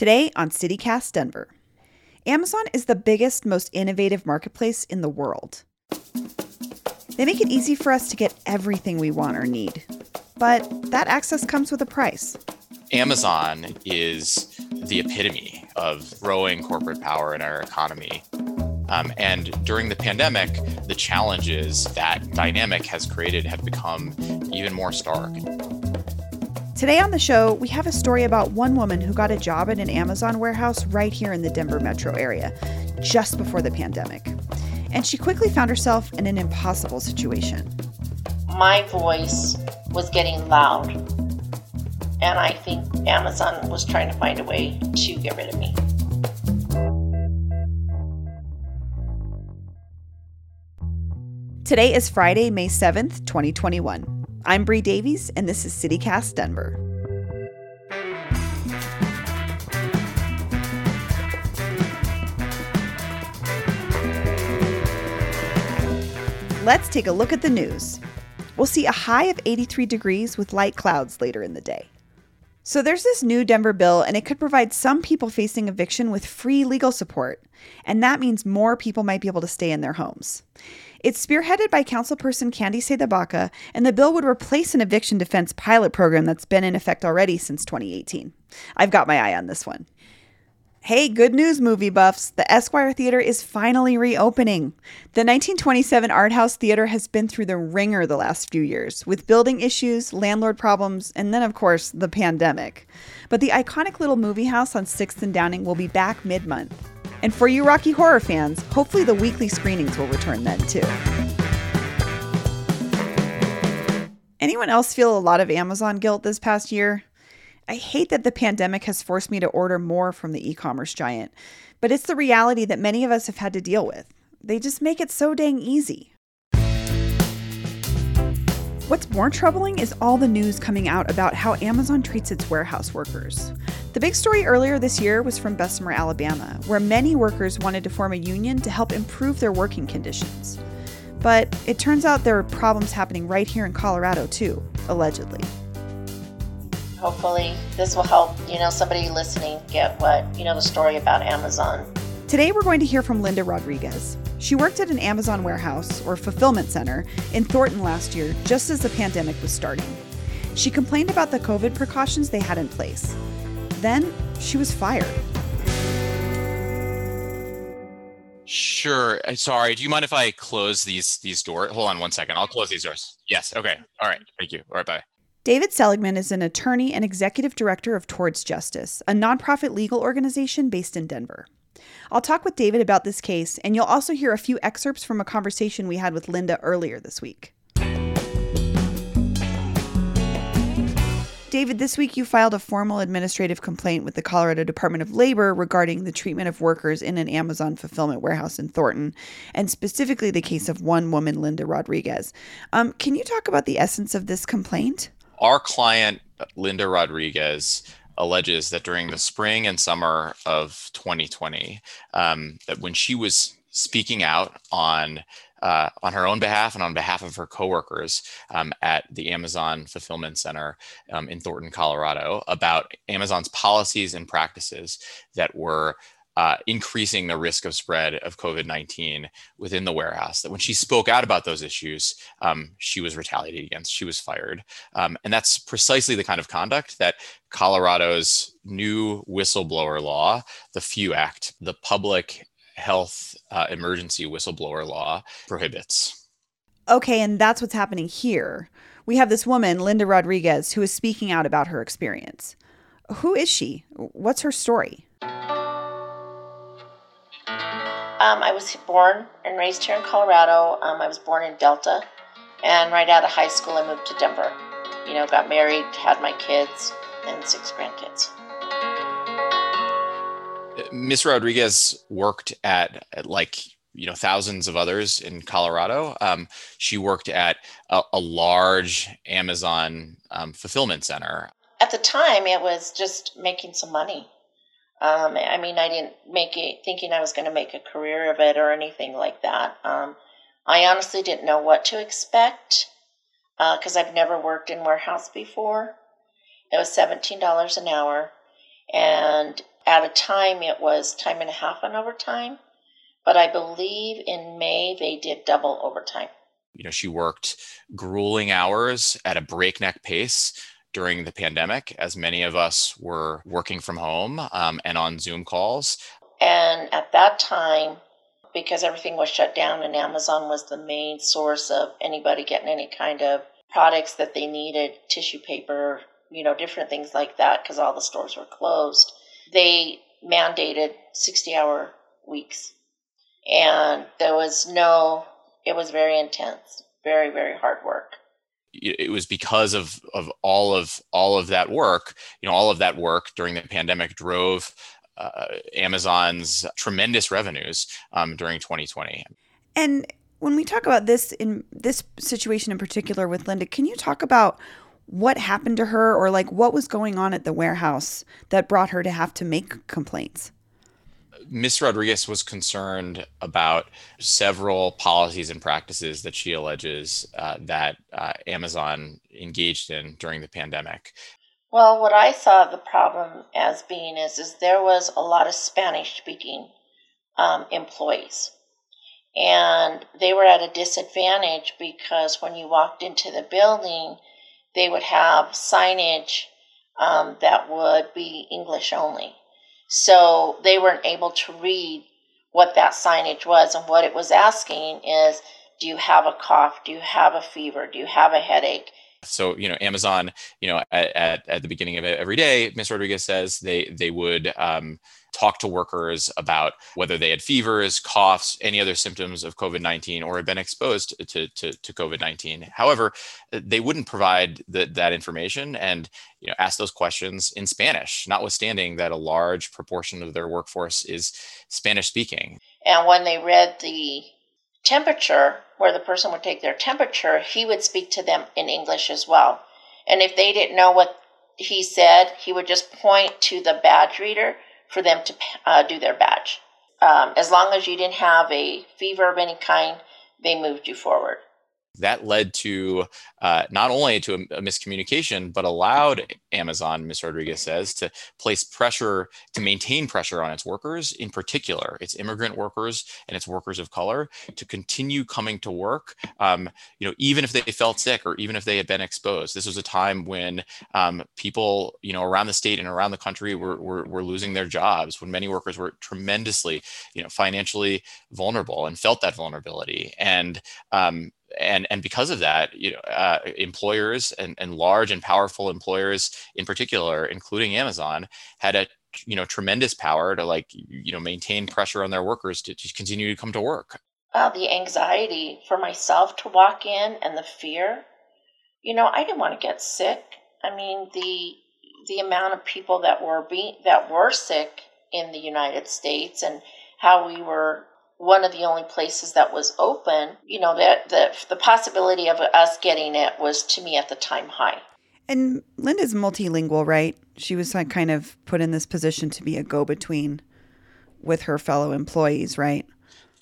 Today on CityCast Denver. Amazon is the biggest, most innovative marketplace in the world. They make it easy for us to get everything we want or need. But that access comes with a price. Amazon is the epitome of growing corporate power in our economy. Um, and during the pandemic, the challenges that dynamic has created have become even more stark. Today on the show, we have a story about one woman who got a job at an Amazon warehouse right here in the Denver metro area just before the pandemic. And she quickly found herself in an impossible situation. My voice was getting loud, and I think Amazon was trying to find a way to get rid of me. Today is Friday, May 7th, 2021. I'm Bree Davies, and this is CityCast Denver. Let's take a look at the news. We'll see a high of 83 degrees with light clouds later in the day. So, there's this new Denver bill, and it could provide some people facing eviction with free legal support. And that means more people might be able to stay in their homes. It's spearheaded by Councilperson Candi CdeBaca, and the bill would replace an eviction defense pilot program that's been in effect already since 2018. I've got my eye on this one. Hey, good news, movie buffs. The Esquire Theater is finally reopening. The 1927 Art House Theater has been through the ringer the last few years, with building issues, landlord problems, and then, of course, the pandemic. But the iconic little movie house on 6th and Downing will be back mid month. And for you Rocky Horror fans, hopefully the weekly screenings will return then too. Anyone else feel a lot of Amazon guilt this past year? I hate that the pandemic has forced me to order more from the e commerce giant, but it's the reality that many of us have had to deal with. They just make it so dang easy. What's more troubling is all the news coming out about how Amazon treats its warehouse workers. The big story earlier this year was from Bessemer, Alabama, where many workers wanted to form a union to help improve their working conditions. But it turns out there are problems happening right here in Colorado, too, allegedly. Hopefully, this will help, you know, somebody listening get what, you know, the story about Amazon. Today, we're going to hear from Linda Rodriguez. She worked at an Amazon warehouse or fulfillment center in Thornton last year, just as the pandemic was starting. She complained about the COVID precautions they had in place. Then she was fired. Sure. Uh, sorry. Do you mind if I close these these doors? Hold on one second. I'll close these doors. Yes. Okay. All right. Thank you. All right. Bye. David Seligman is an attorney and executive director of Towards Justice, a nonprofit legal organization based in Denver. I'll talk with David about this case, and you'll also hear a few excerpts from a conversation we had with Linda earlier this week. David, this week you filed a formal administrative complaint with the Colorado Department of Labor regarding the treatment of workers in an Amazon fulfillment warehouse in Thornton, and specifically the case of one woman, Linda Rodriguez. Um, can you talk about the essence of this complaint? Our client, Linda Rodriguez, alleges that during the spring and summer of 2020, um, that when she was speaking out on uh, on her own behalf and on behalf of her coworkers um, at the Amazon Fulfillment Center um, in Thornton, Colorado, about Amazon's policies and practices that were uh, increasing the risk of spread of COVID 19 within the warehouse. That when she spoke out about those issues, um, she was retaliated against, she was fired. Um, and that's precisely the kind of conduct that Colorado's new whistleblower law, the PHEW Act, the Public Health uh, Emergency Whistleblower Law, prohibits. Okay, and that's what's happening here. We have this woman, Linda Rodriguez, who is speaking out about her experience. Who is she? What's her story? Um, I was born and raised here in Colorado. Um, I was born in Delta, and right out of high school, I moved to Denver. You know, got married, had my kids, and six grandkids. Miss Rodriguez worked at, at, like you know thousands of others in Colorado. Um, she worked at a, a large Amazon um, fulfillment center. At the time, it was just making some money. Um, I mean, I didn't make it thinking I was going to make a career of it or anything like that. Um, I honestly didn't know what to expect because uh, I've never worked in warehouse before. It was seventeen dollars an hour, And at a time, it was time and a half on overtime. But I believe in May, they did double overtime. You know, she worked grueling hours at a breakneck pace during the pandemic, as many of us were working from home um, and on Zoom calls. And at that time, because everything was shut down and Amazon was the main source of anybody getting any kind of products that they needed, tissue paper, you know, different things like that, because all the stores were closed, they mandated 60 hour weeks. And there was no, it was very intense, very, very hard work it was because of of all of all of that work you know all of that work during the pandemic drove uh, amazon's tremendous revenues um, during 2020 and when we talk about this in this situation in particular with linda can you talk about what happened to her or like what was going on at the warehouse that brought her to have to make complaints Ms. Rodriguez was concerned about several policies and practices that she alleges uh, that uh, Amazon engaged in during the pandemic. Well, what I saw the problem as being is, is there was a lot of Spanish speaking um, employees. And they were at a disadvantage because when you walked into the building, they would have signage um, that would be English only. So they weren't able to read what that signage was. And what it was asking is do you have a cough? Do you have a fever? Do you have a headache? So, you know, Amazon, you know, at, at, at the beginning of every day, Ms. Rodriguez says they they would um, talk to workers about whether they had fevers, coughs, any other symptoms of COVID 19 or had been exposed to, to, to COVID 19. However, they wouldn't provide the, that information and you know, ask those questions in Spanish, notwithstanding that a large proportion of their workforce is Spanish speaking. And when they read the temperature, where the person would take their temperature, he would speak to them in English as well. And if they didn't know what he said, he would just point to the badge reader for them to uh, do their badge. Um, as long as you didn't have a fever of any kind, they moved you forward that led to uh, not only to a, a, miscommunication, but allowed Amazon, Ms. Rodriguez says, to place pressure to maintain pressure on its workers, in particular, its immigrant workers and its workers of color, to continue coming to work, um, you know, even if they felt sick or even if they had been exposed. This was a time when um, people, you know, around the state and around the country were, were, were losing their jobs, when many workers were tremendously, you know, financially vulnerable and felt that vulnerability. And um, and and because of that, you know, uh, employers and, and large and powerful employers in particular, including Amazon, had a you know tremendous power to like you know maintain pressure on their workers to, to continue to come to work. Uh, the anxiety for myself to walk in and the fear, you know, I didn't want to get sick. I mean the the amount of people that were being that were sick in the United States and how we were one of the only places that was open, you know, that the, the possibility of us getting it was to me at the time high. And Linda's multilingual, right? She was kind of put in this position to be a go between with her fellow employees, right?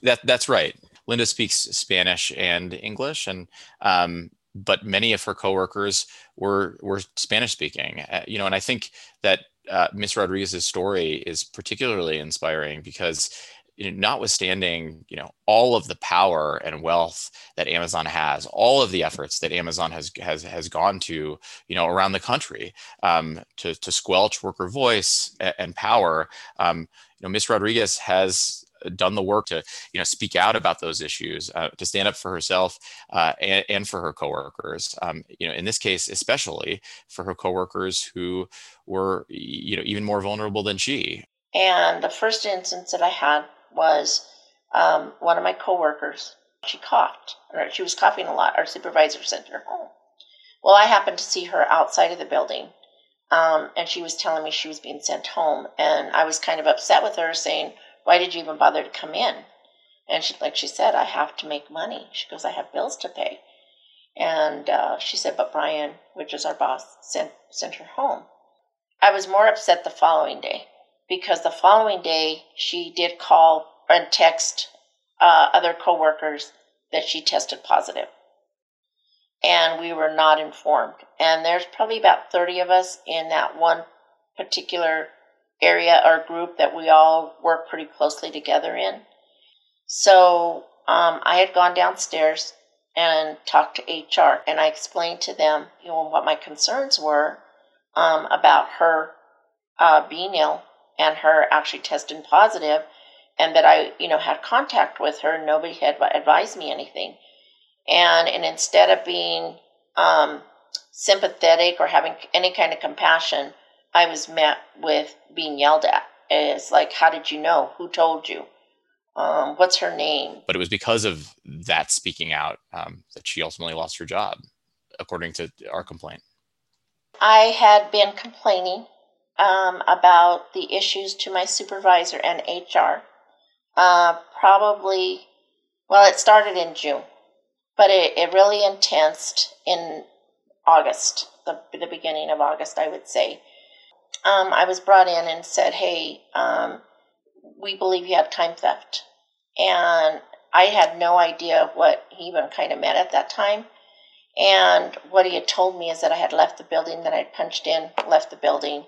That that's right. Linda speaks Spanish and English, and um, but many of her coworkers were were Spanish speaking. Uh, you know, and I think that uh, Miss Rodriguez's story is particularly inspiring because you know, notwithstanding, you know, all of the power and wealth that Amazon has, all of the efforts that Amazon has has has gone to, you know, around the country um, to to squelch worker voice and, power, um, you know, Miss Rodriguez has done the work to you know speak out about those issues uh, to stand up for herself uh, and, and, for her coworkers um, you know in this case especially for her coworkers who were you know even more vulnerable than she. And the first instance that i had was um, one of my coworkers. She coughed, or she was coughing a lot. Our supervisor sent her home. Well, I happened to see her outside of the building, um, and she was telling me she was being sent home, and I was kind of upset with her, saying, "Why did you even bother to come in?" And she, like she said, I have to make money. She goes, I have bills to pay. And uh, she said, but Brian, which is our boss, sent sent her home. I was more upset the following day because the following day she did call and text uh, other coworkers that she tested positive. And we were not informed. And there's probably about 30 of us in that one particular area or group that we all work pretty closely together in. So um, I had gone downstairs and talked to HR, and I explained to them, you know, what my concerns were um, about her uh, being ill and her actually testing positive, and that I, you know, had contact with her. Nobody had advised me anything, and and instead of being um, sympathetic or having any kind of compassion, I was met with being yelled at. It's like, how did you know? Who told you? Um, what's her name? But it was because of that speaking out um, that she ultimately lost her job, according to our complaint. I had been complaining um, about the issues to my supervisor and HR. Uh, probably, well, it started in June, but it, it really intensed in August, the, the beginning of August, I would say. Um, I was brought in and said, hey, um, we believe you had time theft. And I had no idea what he even kind of meant at that time. And what he had told me is that I had left the building, that I'd punched in, left the building.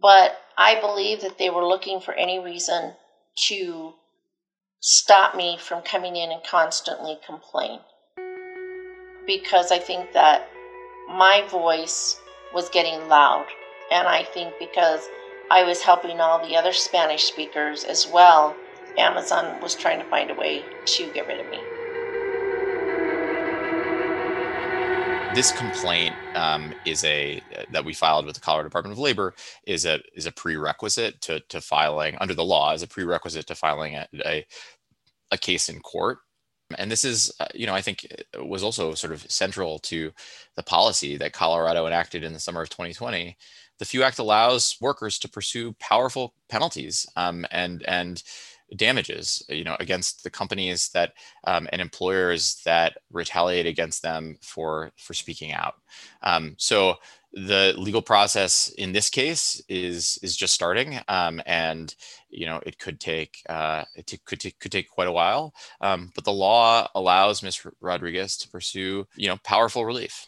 But I believe that they were looking for any reason to stop me from coming in and constantly complain. Because I think that my voice was getting loud. And I think because I was helping all the other Spanish speakers as well, Amazon was trying to find a way to get rid of me. This complaint um, is a that we filed with the Colorado Department of Labor is a is a prerequisite to to filing under the law is a prerequisite to filing a, a, a case in court. And this is, uh, you know, I think was also sort of central to the policy that Colorado enacted in the summer of 2020 the PHEW Act allows workers to pursue powerful penalties um, and and damages, you know, against the companies that um, and employers that retaliate against them for for speaking out. Um, so the legal process in this case is is just starting, um, and you know it could take uh, it t- could t- could take quite a while. Um, but the law allows Ms. Rodriguez to pursue you know powerful relief.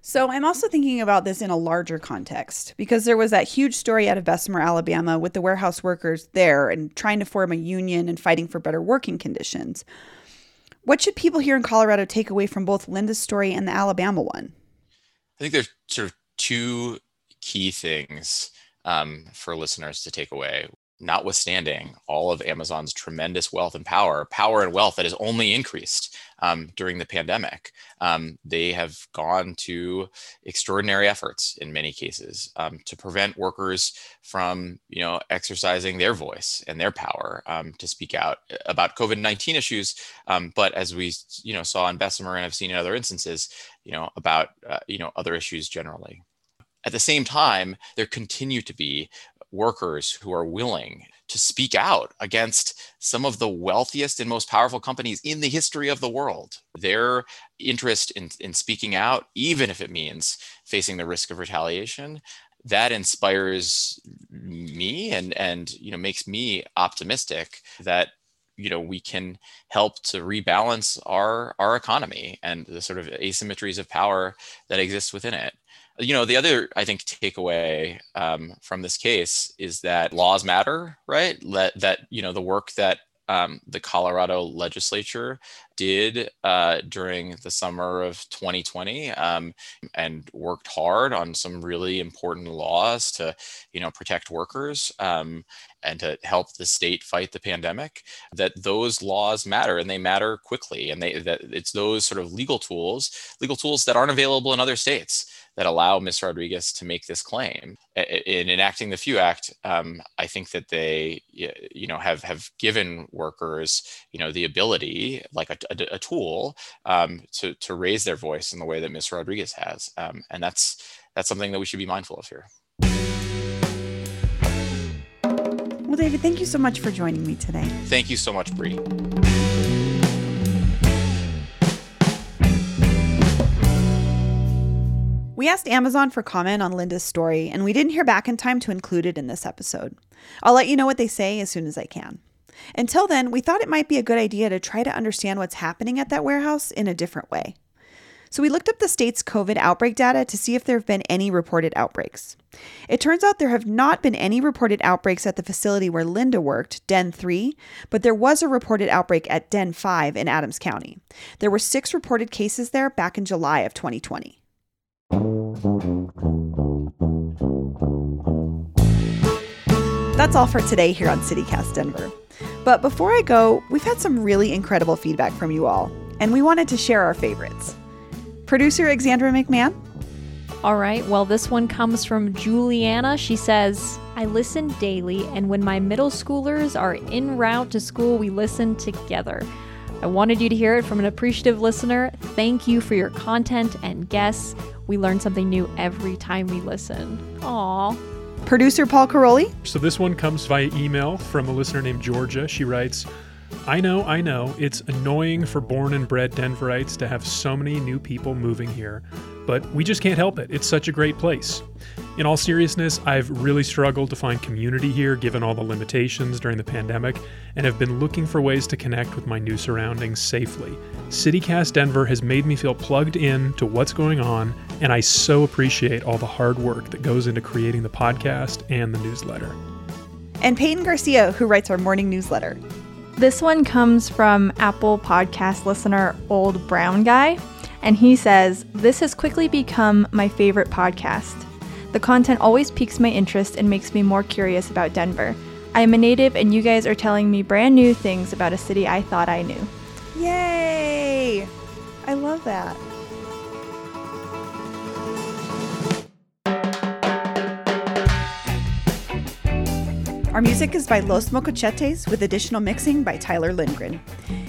So I'm also thinking about this in a larger context because there was that huge story out of Bessemer, Alabama with the warehouse workers there and trying to form a union and fighting for better working conditions. What should people here in Colorado take away from both Linda's story and the Alabama one? I think there's sort of two key things um, for listeners to take away notwithstanding all of Amazon's tremendous wealth and power, power and wealth that has only increased um, during the pandemic, um, they have gone to extraordinary efforts in many cases um, to prevent workers from, you know, exercising their voice and their power um, to speak out about COVID-19 issues. Um, but as we, you know, saw in Bessemer and I've seen in other instances, you know, about, uh, you know, other issues generally. At the same time, there continue to be workers who are willing to speak out against some of the wealthiest and most powerful companies in the history of the world. Their interest in, in speaking out, even if it means facing the risk of retaliation, that inspires me and and you know makes me optimistic that you know we can help to rebalance our our economy and the sort of asymmetries of power that exists within it you know the other i think takeaway um, from this case is that laws matter right? That that you know the work that um, the colorado legislature did uh, during the summer of 2020 um, and worked hard on some really important laws to you know protect workers um, and to help the state fight the pandemic that those laws matter and they matter quickly and they that it's those sort of legal tools legal tools that aren't available in other states that allow Ms. Rodriguez to make this claim. In enacting the PHEW Act, um, I think that they, you know, have have given workers, you know, the ability, like a, a, a tool, um, to to raise their voice in the way that Ms. Rodriguez has, um, and that's that's something that we should be mindful of here. David, thank you so much for joining me today. Thank you so much, Bree. We asked Amazon for comment on Linda's story, and we didn't hear back in time to include it in this episode. I'll let you know what they say as soon as I can. Until then, we thought it might be a good idea to try to understand what's happening at that warehouse in a different way. So we looked up the state's COVID outbreak data to see if there have been any reported outbreaks. It turns out there have not been any reported outbreaks at the facility where Linda worked, Den 3, but there was a reported outbreak at Den 5 in Adams County. There were six reported cases there back in July of 2020. That's all for today here on CityCast Denver. But before I go, we've had some really incredible feedback from you all, and we wanted to share our favorites. Producer Alexandra McMahon. All right, well, this one comes from Juliana. She says, I listen daily, and when my middle schoolers are en route to school, we listen together. I wanted you to hear it from an appreciative listener. Thank you for your content and guests. We learn something new every time we listen. Aw. Producer Paul Caroli. So this one comes via email from a listener named Georgia. She writes, I know, I know, it's annoying for born and bred Denverites to have so many new people moving here, but we just can't help it. It's such a great place. In all seriousness, I've really struggled to find community here given all the limitations during the pandemic and have been looking for ways to connect with my new surroundings safely. CityCast Denver has made me feel plugged in to what's going on, and I so appreciate all the hard work that goes into creating the podcast and the newsletter. And Peyton Garcia, who writes our morning newsletter. This one comes from Apple Podcast listener Old Brown Guy, and he says, This has quickly become my favorite podcast. The content always piques my interest and makes me more curious about Denver. I am a native, and you guys are telling me brand new things about a city I thought I knew. Yay! I love that. Our music is by Los Mocochetes with additional mixing by Tyler Lindgren.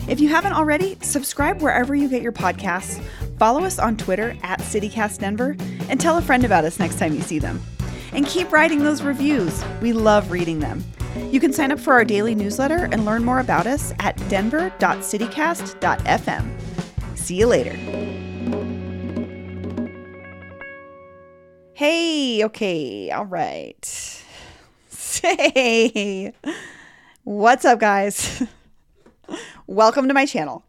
If you haven't already, subscribe wherever you get your podcasts, follow us on Twitter at CityCastDenver, and tell a friend about us next time you see them. And keep writing those reviews. We love reading them. You can sign up for our daily newsletter and learn more about us at denver.citycast.fm. See you later. Hey, okay, all right. Say, what's up, guys? Welcome to my channel.